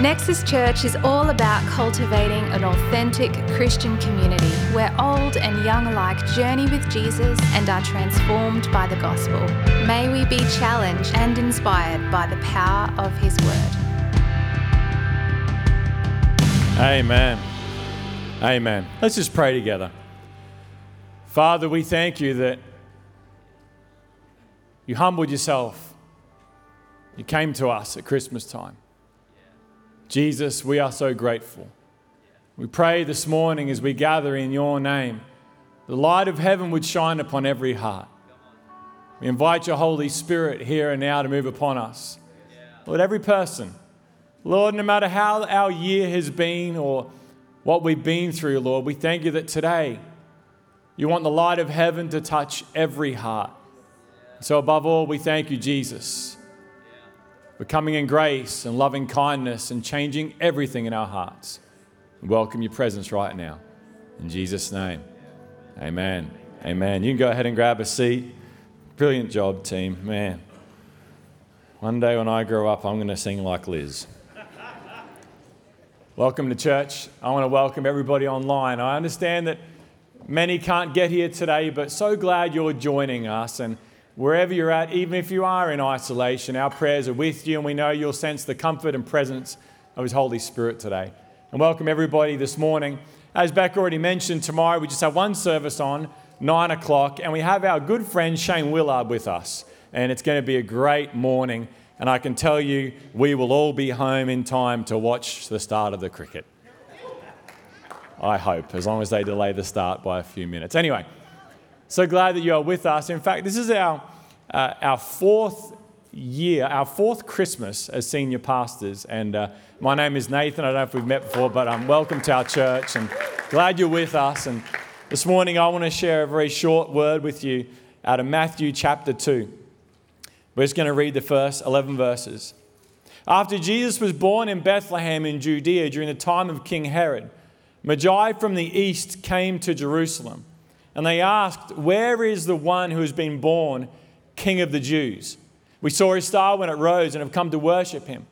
Nexus Church is all about cultivating an authentic Christian community where old and young alike journey with Jesus and are transformed by the gospel. May we be challenged and inspired by the power of His Word. Amen. Amen. Let's just pray together. Father, we thank you that you humbled yourself. You came to us at Christmas time. Jesus, we are so grateful. We pray this morning as we gather in your name, the light of heaven would shine upon every heart. We invite your Holy Spirit here and now to move upon us. Lord, every person, Lord, no matter how our year has been or what we've been through, Lord, we thank you that today you want the light of heaven to touch every heart. So, above all, we thank you, Jesus for coming in grace and loving kindness and changing everything in our hearts. We welcome your presence right now. In Jesus' name, amen. Amen. You can go ahead and grab a seat. Brilliant job, team. Man. One day when I grow up, I'm going to sing like Liz. welcome to church. I want to welcome everybody online. I understand that many can't get here today, but so glad you're joining us. And wherever you're at, even if you are in isolation, our prayers are with you, and we know you'll sense the comfort and presence of His Holy Spirit today. And welcome everybody this morning. As Beck already mentioned, tomorrow we just have one service on, 9 o'clock, and we have our good friend Shane Willard with us. And it's going to be a great morning. And I can tell you, we will all be home in time to watch the start of the cricket. I hope, as long as they delay the start by a few minutes. Anyway, so glad that you are with us. In fact, this is our, uh, our fourth year, our fourth Christmas as senior pastors. And uh, my name is Nathan. I don't know if we've met before, but um, welcome to our church and glad you're with us. And this morning, I want to share a very short word with you out of Matthew chapter 2. We're just going to read the first 11 verses. After Jesus was born in Bethlehem in Judea during the time of King Herod, Magi from the east came to Jerusalem and they asked, Where is the one who has been born King of the Jews? We saw his star when it rose and have come to worship him.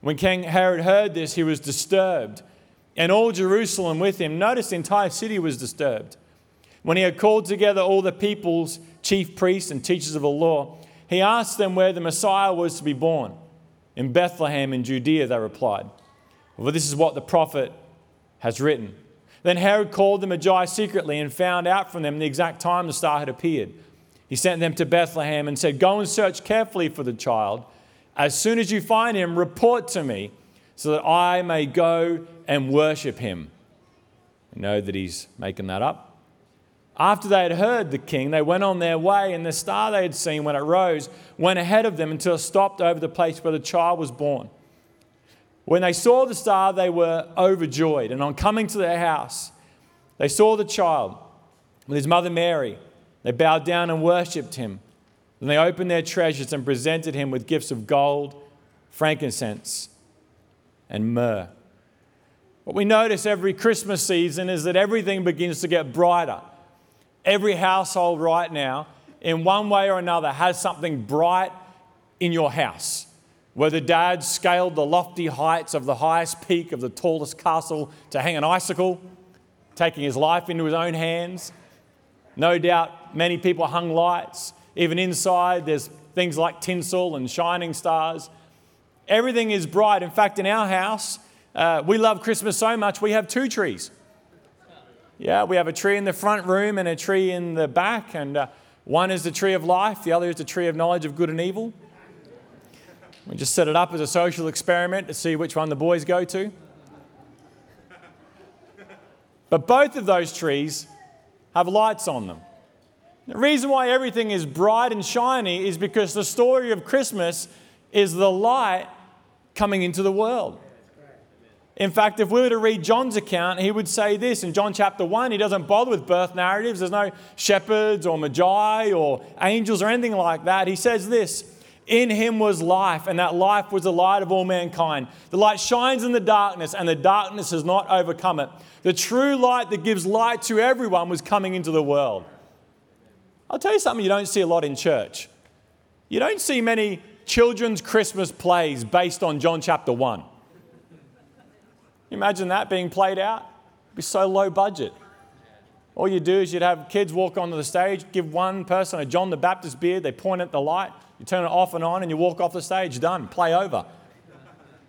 When King Herod heard this, he was disturbed, and all Jerusalem with him. Notice the entire city was disturbed. When he had called together all the people's chief priests and teachers of the law, he asked them where the Messiah was to be born. In Bethlehem in Judea, they replied. Well, this is what the prophet has written. Then Herod called the Magi secretly and found out from them the exact time the star had appeared. He sent them to Bethlehem and said, Go and search carefully for the child. As soon as you find him, report to me so that I may go and worship him. Know that he's making that up. After they had heard the king, they went on their way, and the star they had seen when it rose went ahead of them until it stopped over the place where the child was born. When they saw the star, they were overjoyed. And on coming to their house, they saw the child with his mother Mary. They bowed down and worshipped him. Then they opened their treasures and presented him with gifts of gold, frankincense, and myrrh. What we notice every Christmas season is that everything begins to get brighter. Every household right now, in one way or another, has something bright in your house. Whether dad scaled the lofty heights of the highest peak of the tallest castle to hang an icicle, taking his life into his own hands. No doubt many people hung lights. Even inside, there's things like tinsel and shining stars. Everything is bright. In fact, in our house, uh, we love Christmas so much, we have two trees. Yeah, we have a tree in the front room and a tree in the back, and uh, one is the tree of life, the other is the tree of knowledge of good and evil. We just set it up as a social experiment to see which one the boys go to. But both of those trees have lights on them. The reason why everything is bright and shiny is because the story of Christmas is the light coming into the world. In fact, if we were to read John's account, he would say this in John chapter 1. He doesn't bother with birth narratives. There's no shepherds or magi or angels or anything like that. He says this in him was life, and that life was the light of all mankind. The light shines in the darkness, and the darkness has not overcome it. The true light that gives light to everyone was coming into the world. I'll tell you something you don't see a lot in church. You don't see many children's Christmas plays based on John chapter 1. Imagine that being played out? It'd be so low budget. All you do is you'd have kids walk onto the stage, give one person a John the Baptist beard, they point at the light, you turn it off and on, and you walk off the stage, done, play over.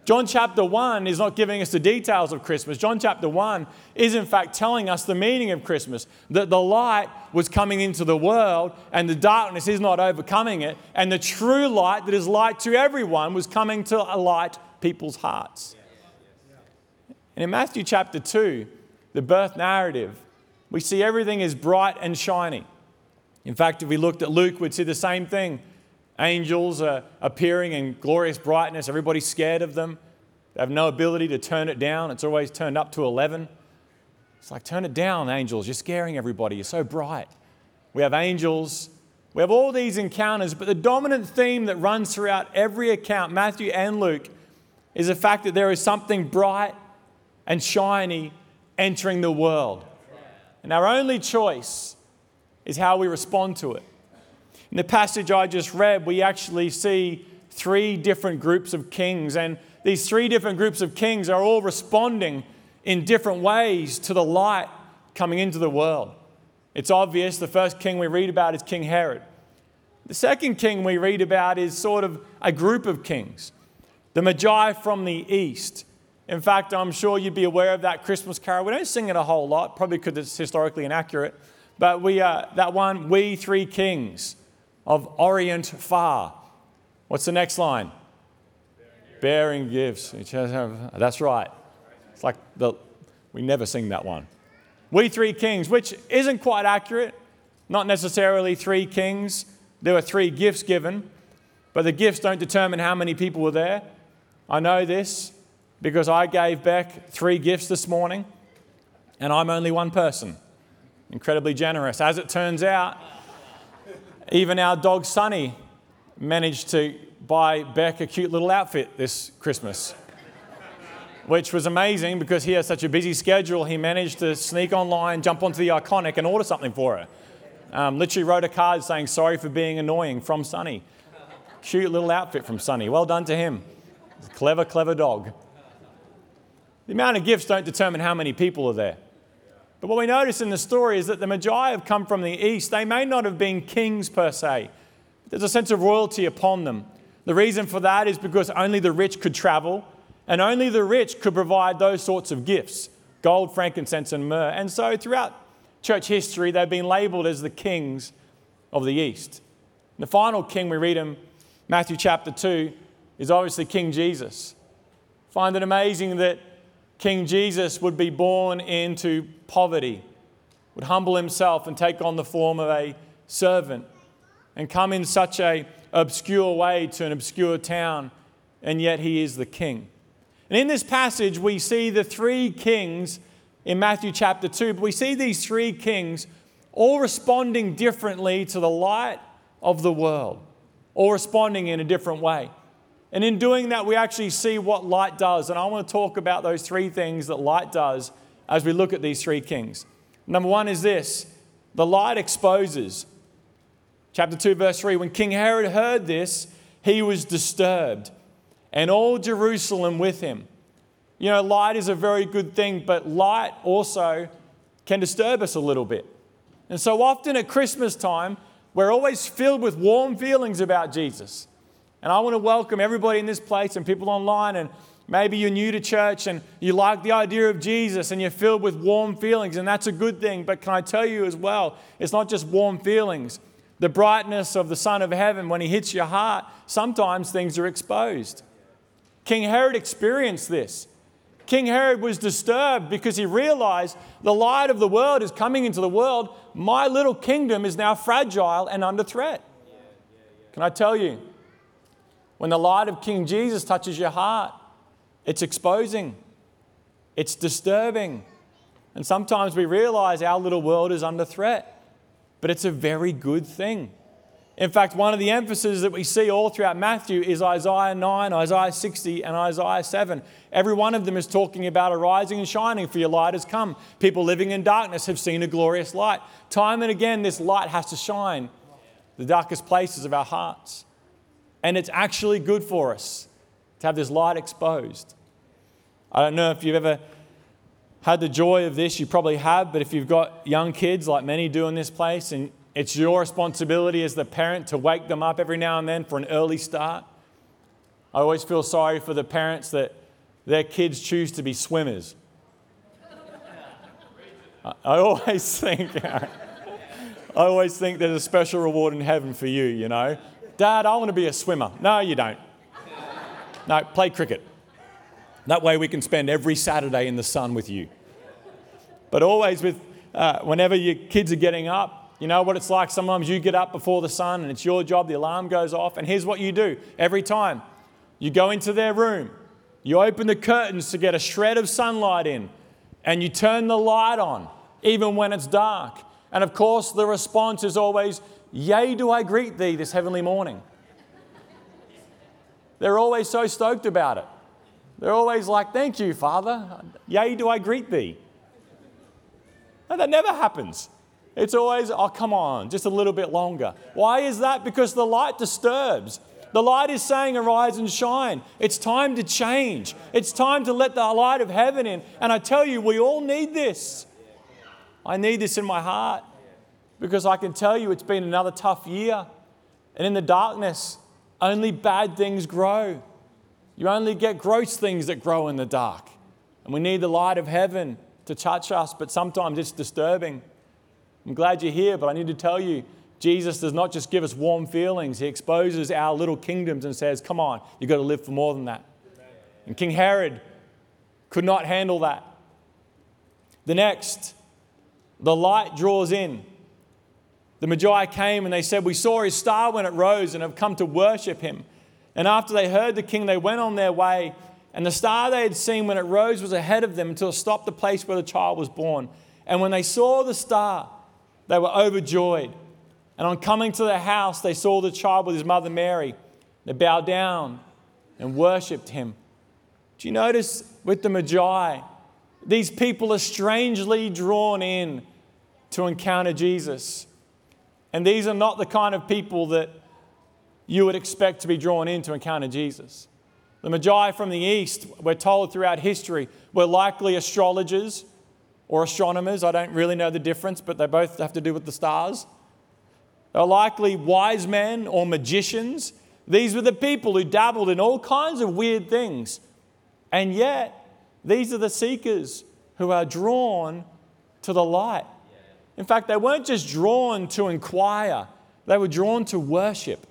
John chapter 1 is not giving us the details of Christmas. John chapter 1 is, in fact, telling us the meaning of Christmas that the light was coming into the world and the darkness is not overcoming it, and the true light that is light to everyone was coming to light people's hearts. And in Matthew chapter 2, the birth narrative, we see everything is bright and shiny. In fact, if we looked at Luke, we'd see the same thing. Angels are appearing in glorious brightness. Everybody's scared of them. They have no ability to turn it down. It's always turned up to 11. It's like, turn it down, angels. You're scaring everybody. You're so bright. We have angels. We have all these encounters, but the dominant theme that runs throughout every account, Matthew and Luke, is the fact that there is something bright and shiny entering the world. And our only choice is how we respond to it. In the passage I just read, we actually see three different groups of kings, and these three different groups of kings are all responding in different ways to the light coming into the world. It's obvious the first king we read about is King Herod. The second king we read about is sort of a group of kings, the Magi from the east. In fact, I'm sure you'd be aware of that Christmas carol. We don't sing it a whole lot, probably because it's historically inaccurate, but we, uh, that one, We Three Kings of Orient far. What's the next line? Bearing gifts. Uh, that's right. It's like the, we never sing that one. We three kings, which isn't quite accurate. Not necessarily three kings. There were three gifts given, but the gifts don't determine how many people were there. I know this because I gave Beck three gifts this morning, and I'm only one person. Incredibly generous. As it turns out, even our dog Sunny managed to buy Beck a cute little outfit this Christmas, which was amazing because he has such a busy schedule. He managed to sneak online, jump onto the iconic, and order something for her. Um, literally wrote a card saying, Sorry for being annoying from Sunny. Cute little outfit from Sunny. Well done to him. Clever, clever dog. The amount of gifts don't determine how many people are there. But what we notice in the story is that the Magi have come from the east. They may not have been kings per se, there's a sense of royalty upon them. The reason for that is because only the rich could travel, and only the rich could provide those sorts of gifts gold, frankincense, and myrrh. And so throughout church history, they've been labeled as the kings of the east. And the final king we read in Matthew chapter 2 is obviously King Jesus. Find it amazing that King Jesus would be born into poverty, would humble himself and take on the form of a servant, and come in such a obscure way to an obscure town, and yet he is the king. And in this passage, we see the three kings in Matthew chapter 2, but we see these three kings all responding differently to the light of the world, all responding in a different way. And in doing that, we actually see what light does. And I want to talk about those three things that light does as we look at these three kings. Number one is this the light exposes. Chapter 2, verse 3 When King Herod heard this, he was disturbed, and all Jerusalem with him. You know, light is a very good thing, but light also can disturb us a little bit. And so often at Christmas time, we're always filled with warm feelings about Jesus. And I want to welcome everybody in this place and people online. And maybe you're new to church and you like the idea of Jesus and you're filled with warm feelings, and that's a good thing. But can I tell you as well, it's not just warm feelings. The brightness of the Son of Heaven, when He hits your heart, sometimes things are exposed. King Herod experienced this. King Herod was disturbed because he realized the light of the world is coming into the world. My little kingdom is now fragile and under threat. Can I tell you, when the light of King Jesus touches your heart, it's exposing, it's disturbing. And sometimes we realize our little world is under threat, but it's a very good thing. In fact, one of the emphases that we see all throughout Matthew is Isaiah 9, Isaiah 60, and Isaiah 7. Every one of them is talking about arising and shining, for your light has come. People living in darkness have seen a glorious light. Time and again, this light has to shine the darkest places of our hearts. And it's actually good for us to have this light exposed. I don't know if you've ever had the joy of this, you probably have, but if you've got young kids like many do in this place, and it's your responsibility as the parent to wake them up every now and then for an early start. I always feel sorry for the parents that their kids choose to be swimmers. I always think, I always think there's a special reward in heaven for you, you know. Dad, I want to be a swimmer. No, you don't. No, play cricket. That way we can spend every Saturday in the sun with you. But always with, uh, whenever your kids are getting up, you know what it's like. Sometimes you get up before the sun and it's your job, the alarm goes off. And here's what you do every time you go into their room, you open the curtains to get a shred of sunlight in, and you turn the light on, even when it's dark. And of course, the response is always, Yea, do I greet thee this heavenly morning. They're always so stoked about it. They're always like, Thank you, Father. Yea, do I greet thee. No, that never happens. It's always, Oh, come on, just a little bit longer. Why is that? Because the light disturbs. The light is saying, Arise and shine. It's time to change. It's time to let the light of heaven in. And I tell you, we all need this. I need this in my heart because I can tell you it's been another tough year. And in the darkness, only bad things grow. You only get gross things that grow in the dark. And we need the light of heaven to touch us, but sometimes it's disturbing. I'm glad you're here, but I need to tell you Jesus does not just give us warm feelings, He exposes our little kingdoms and says, Come on, you've got to live for more than that. And King Herod could not handle that. The next, the light draws in. The Magi came and they said, We saw his star when it rose and have come to worship him. And after they heard the king, they went on their way. And the star they had seen when it rose was ahead of them until it stopped the place where the child was born. And when they saw the star, they were overjoyed. And on coming to the house, they saw the child with his mother Mary. They bowed down and worshiped him. Do you notice with the Magi, these people are strangely drawn in to encounter Jesus. And these are not the kind of people that you would expect to be drawn in to encounter Jesus. The Magi from the East, we're told throughout history, were likely astrologers or astronomers. I don't really know the difference, but they both have to do with the stars. They're likely wise men or magicians. These were the people who dabbled in all kinds of weird things. And yet, these are the seekers who are drawn to the light. In fact, they weren't just drawn to inquire, they were drawn to worship.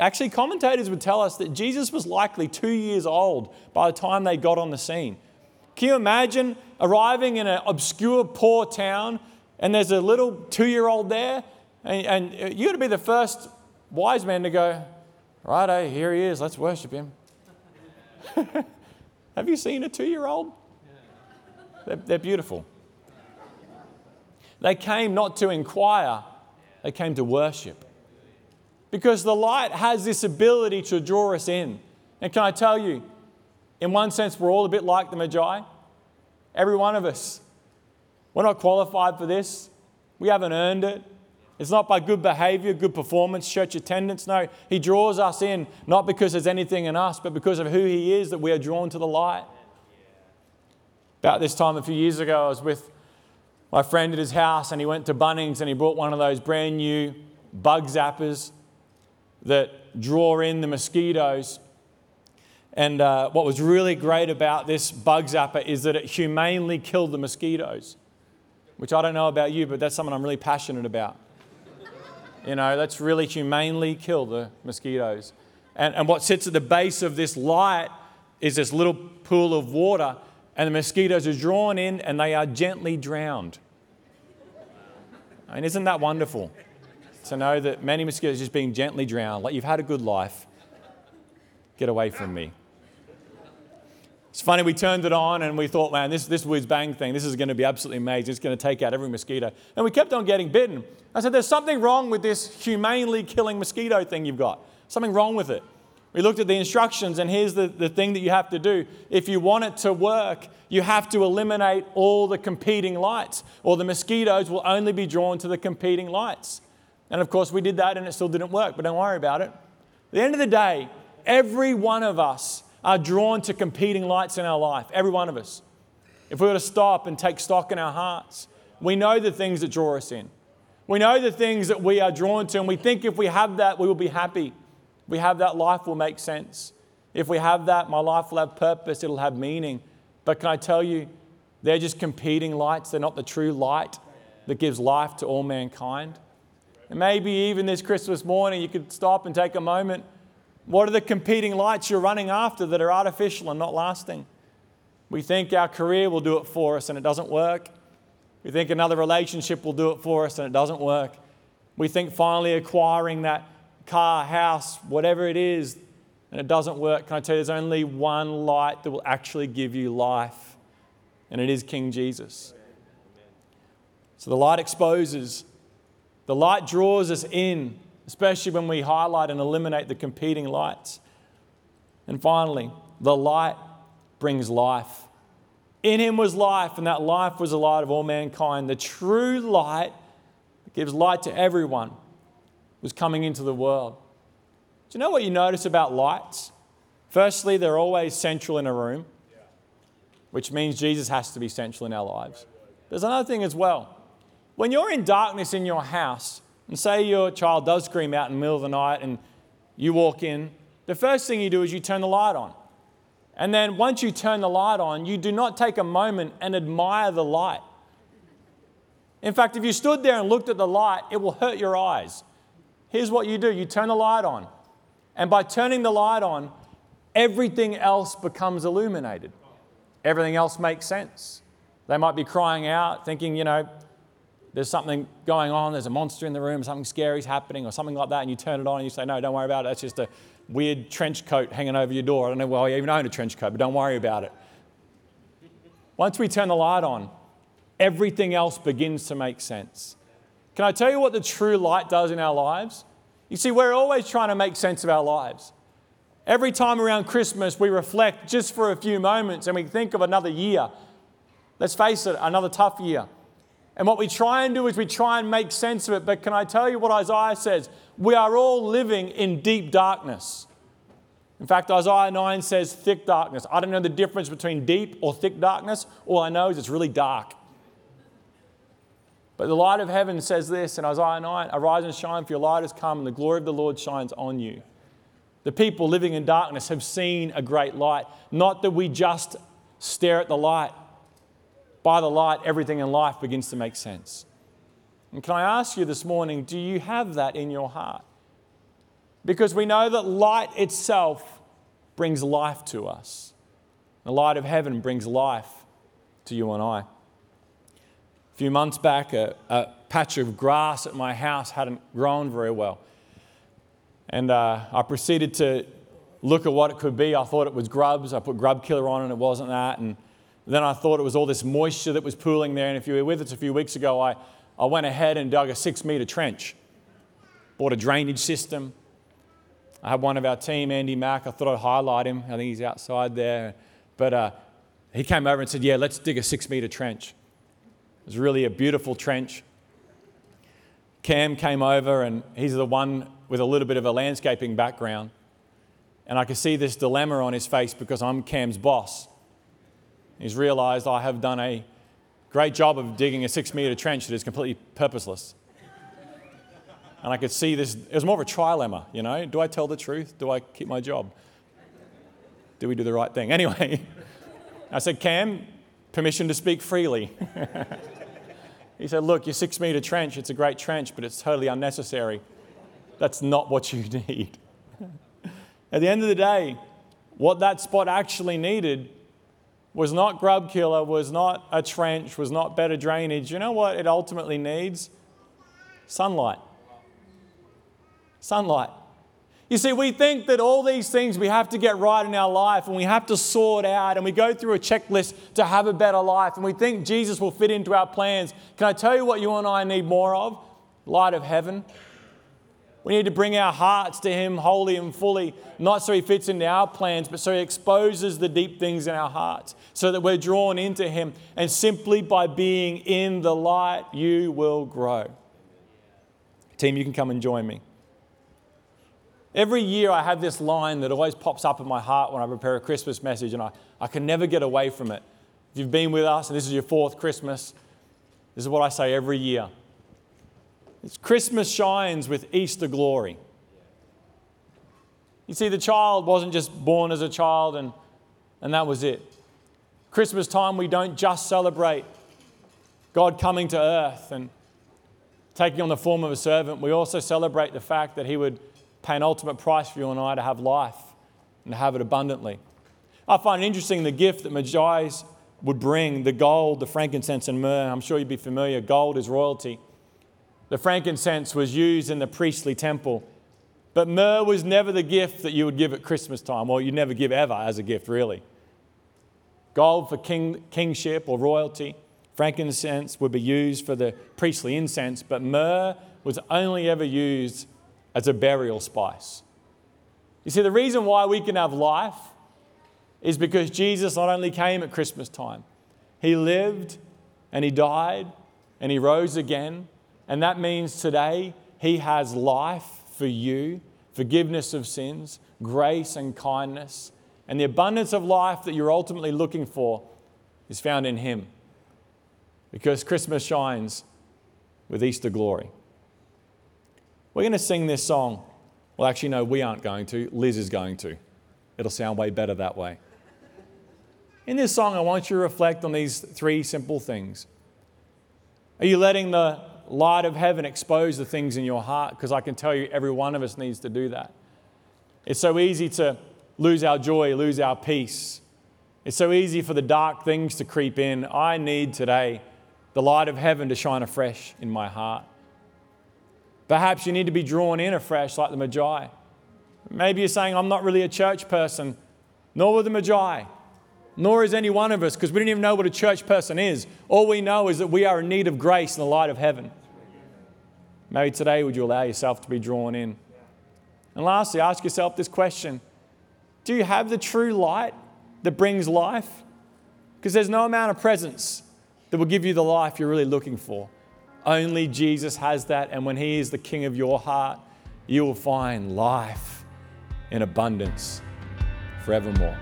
Actually, commentators would tell us that Jesus was likely two years old by the time they got on the scene. Can you imagine arriving in an obscure, poor town and there's a little two year old there and, and you got to be the first wise man to go, righto, eh, here he is, let's worship him. Have you seen a two year old? They're beautiful. They came not to inquire, they came to worship. Because the light has this ability to draw us in. And can I tell you, in one sense, we're all a bit like the Magi. Every one of us. We're not qualified for this. We haven't earned it. It's not by good behavior, good performance, church attendance. No, He draws us in not because there's anything in us, but because of who He is that we are drawn to the light. About this time a few years ago, I was with my friend at his house and he went to Bunnings and he bought one of those brand new bug zappers that draw in the mosquitoes. And uh, what was really great about this bug zapper is that it humanely killed the mosquitoes, which I don't know about you, but that's something I'm really passionate about. You know, let's really humanely kill the mosquitoes. And, and what sits at the base of this light is this little pool of water, and the mosquitoes are drawn in and they are gently drowned. I mean, isn't that wonderful to know that many mosquitoes just being gently drowned? Like you've had a good life, get away from me. It's funny, we turned it on and we thought, man, this, this whiz bang thing, this is going to be absolutely amazing. It's going to take out every mosquito. And we kept on getting bitten. I said, there's something wrong with this humanely killing mosquito thing you've got. Something wrong with it. We looked at the instructions, and here's the, the thing that you have to do. If you want it to work, you have to eliminate all the competing lights, or the mosquitoes will only be drawn to the competing lights. And of course, we did that and it still didn't work, but don't worry about it. At the end of the day, every one of us are drawn to competing lights in our life, every one of us. If we were to stop and take stock in our hearts, we know the things that draw us in. We know the things that we are drawn to, and we think if we have that, we will be happy. We have that, life will make sense. If we have that, my life will have purpose, it'll have meaning. But can I tell you, they're just competing lights. They're not the true light that gives life to all mankind. And maybe even this Christmas morning, you could stop and take a moment. What are the competing lights you're running after that are artificial and not lasting? We think our career will do it for us and it doesn't work. We think another relationship will do it for us and it doesn't work. We think finally acquiring that car, house, whatever it is, and it doesn't work. Can I tell you, there's only one light that will actually give you life, and it is King Jesus. So the light exposes, the light draws us in, especially when we highlight and eliminate the competing lights. And finally, the light brings life. In him was life, and that life was the light of all mankind. The true light gives light to everyone was coming into the world. Do you know what you notice about lights? Firstly, they're always central in a room, which means Jesus has to be central in our lives. There's another thing as well. When you're in darkness in your house, and say your child does scream out in the middle of the night and you walk in, the first thing you do is you turn the light on. And then once you turn the light on, you do not take a moment and admire the light. In fact, if you stood there and looked at the light, it will hurt your eyes. Here's what you do you turn the light on. And by turning the light on, everything else becomes illuminated. Everything else makes sense. They might be crying out, thinking, you know, there's something going on, there's a monster in the room, something scary is happening, or something like that, and you turn it on and you say, No, don't worry about it. That's just a weird trench coat hanging over your door. I don't know why you even own a trench coat, but don't worry about it. Once we turn the light on, everything else begins to make sense. Can I tell you what the true light does in our lives? You see, we're always trying to make sense of our lives. Every time around Christmas, we reflect just for a few moments and we think of another year. Let's face it, another tough year. And what we try and do is we try and make sense of it. But can I tell you what Isaiah says? We are all living in deep darkness. In fact, Isaiah 9 says thick darkness. I don't know the difference between deep or thick darkness. All I know is it's really dark. But the light of heaven says this in Isaiah 9 Arise and shine, for your light has come, and the glory of the Lord shines on you. The people living in darkness have seen a great light. Not that we just stare at the light, by the light, everything in life begins to make sense. And can I ask you this morning, do you have that in your heart? Because we know that light itself brings life to us. The light of heaven brings life to you and I. A few months back, a, a patch of grass at my house hadn't grown very well. And uh, I proceeded to look at what it could be. I thought it was grubs. I put grub killer on and it wasn't that. And then I thought it was all this moisture that was pooling there. And if you were with us a few weeks ago, I, I went ahead and dug a six metre trench, bought a drainage system. I had one of our team, Andy Mack, I thought I'd highlight him. I think he's outside there. But uh, he came over and said, Yeah, let's dig a six metre trench. It was really a beautiful trench. Cam came over, and he's the one with a little bit of a landscaping background. And I could see this dilemma on his face because I'm Cam's boss. He's realized I have done a great job of digging a six meter trench that is completely purposeless. And I could see this, it was more of a trilemma, you know. Do I tell the truth? Do I keep my job? Do we do the right thing? Anyway, I said, Cam, permission to speak freely. he said, Look, your six meter trench, it's a great trench, but it's totally unnecessary. That's not what you need. At the end of the day, what that spot actually needed was not grub killer, was not a trench, was not better drainage. You know what it ultimately needs? Sunlight. Sunlight. You see, we think that all these things we have to get right in our life and we have to sort out and we go through a checklist to have a better life and we think Jesus will fit into our plans. Can I tell you what you and I need more of? Light of heaven. We need to bring our hearts to Him wholly and fully, not so He fits into our plans, but so He exposes the deep things in our hearts, so that we're drawn into Him. And simply by being in the light, you will grow. Team, you can come and join me. Every year I have this line that always pops up in my heart when I prepare a Christmas message, and I, I can never get away from it. If you've been with us and this is your fourth Christmas, this is what I say every year. It's Christmas shines with Easter glory. You see, the child wasn't just born as a child and, and that was it. Christmas time, we don't just celebrate God coming to earth and taking on the form of a servant, we also celebrate the fact that He would pay an ultimate price for you and I to have life and to have it abundantly. I find it interesting the gift that Magi's would bring the gold, the frankincense, and myrrh. I'm sure you'd be familiar. Gold is royalty. The frankincense was used in the priestly temple. But myrrh was never the gift that you would give at Christmas time, or you'd never give ever as a gift, really. Gold for king, kingship or royalty. Frankincense would be used for the priestly incense, but myrrh was only ever used as a burial spice. You see, the reason why we can have life is because Jesus not only came at Christmas time, he lived and he died and he rose again. And that means today he has life for you, forgiveness of sins, grace and kindness. And the abundance of life that you're ultimately looking for is found in him because Christmas shines with Easter glory. We're going to sing this song. Well, actually, no, we aren't going to. Liz is going to. It'll sound way better that way. In this song, I want you to reflect on these three simple things. Are you letting the light of heaven expose the things in your heart? Because I can tell you, every one of us needs to do that. It's so easy to lose our joy, lose our peace. It's so easy for the dark things to creep in. I need today the light of heaven to shine afresh in my heart. Perhaps you need to be drawn in afresh like the Magi. Maybe you're saying, I'm not really a church person, nor were the Magi, nor is any one of us, because we didn't even know what a church person is. All we know is that we are in need of grace and the light of heaven. Maybe today, would you allow yourself to be drawn in? And lastly, ask yourself this question Do you have the true light that brings life? Because there's no amount of presence that will give you the life you're really looking for. Only Jesus has that. And when He is the King of your heart, you will find life in abundance forevermore.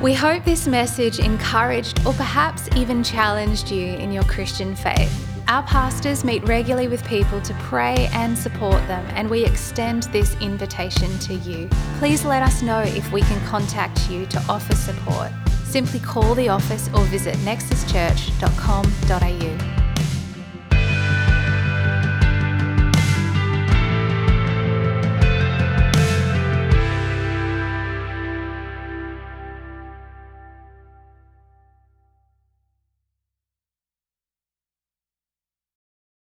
We hope this message encouraged or perhaps even challenged you in your Christian faith. Our pastors meet regularly with people to pray and support them, and we extend this invitation to you. Please let us know if we can contact you to offer support. Simply call the office or visit nexuschurch.com.au.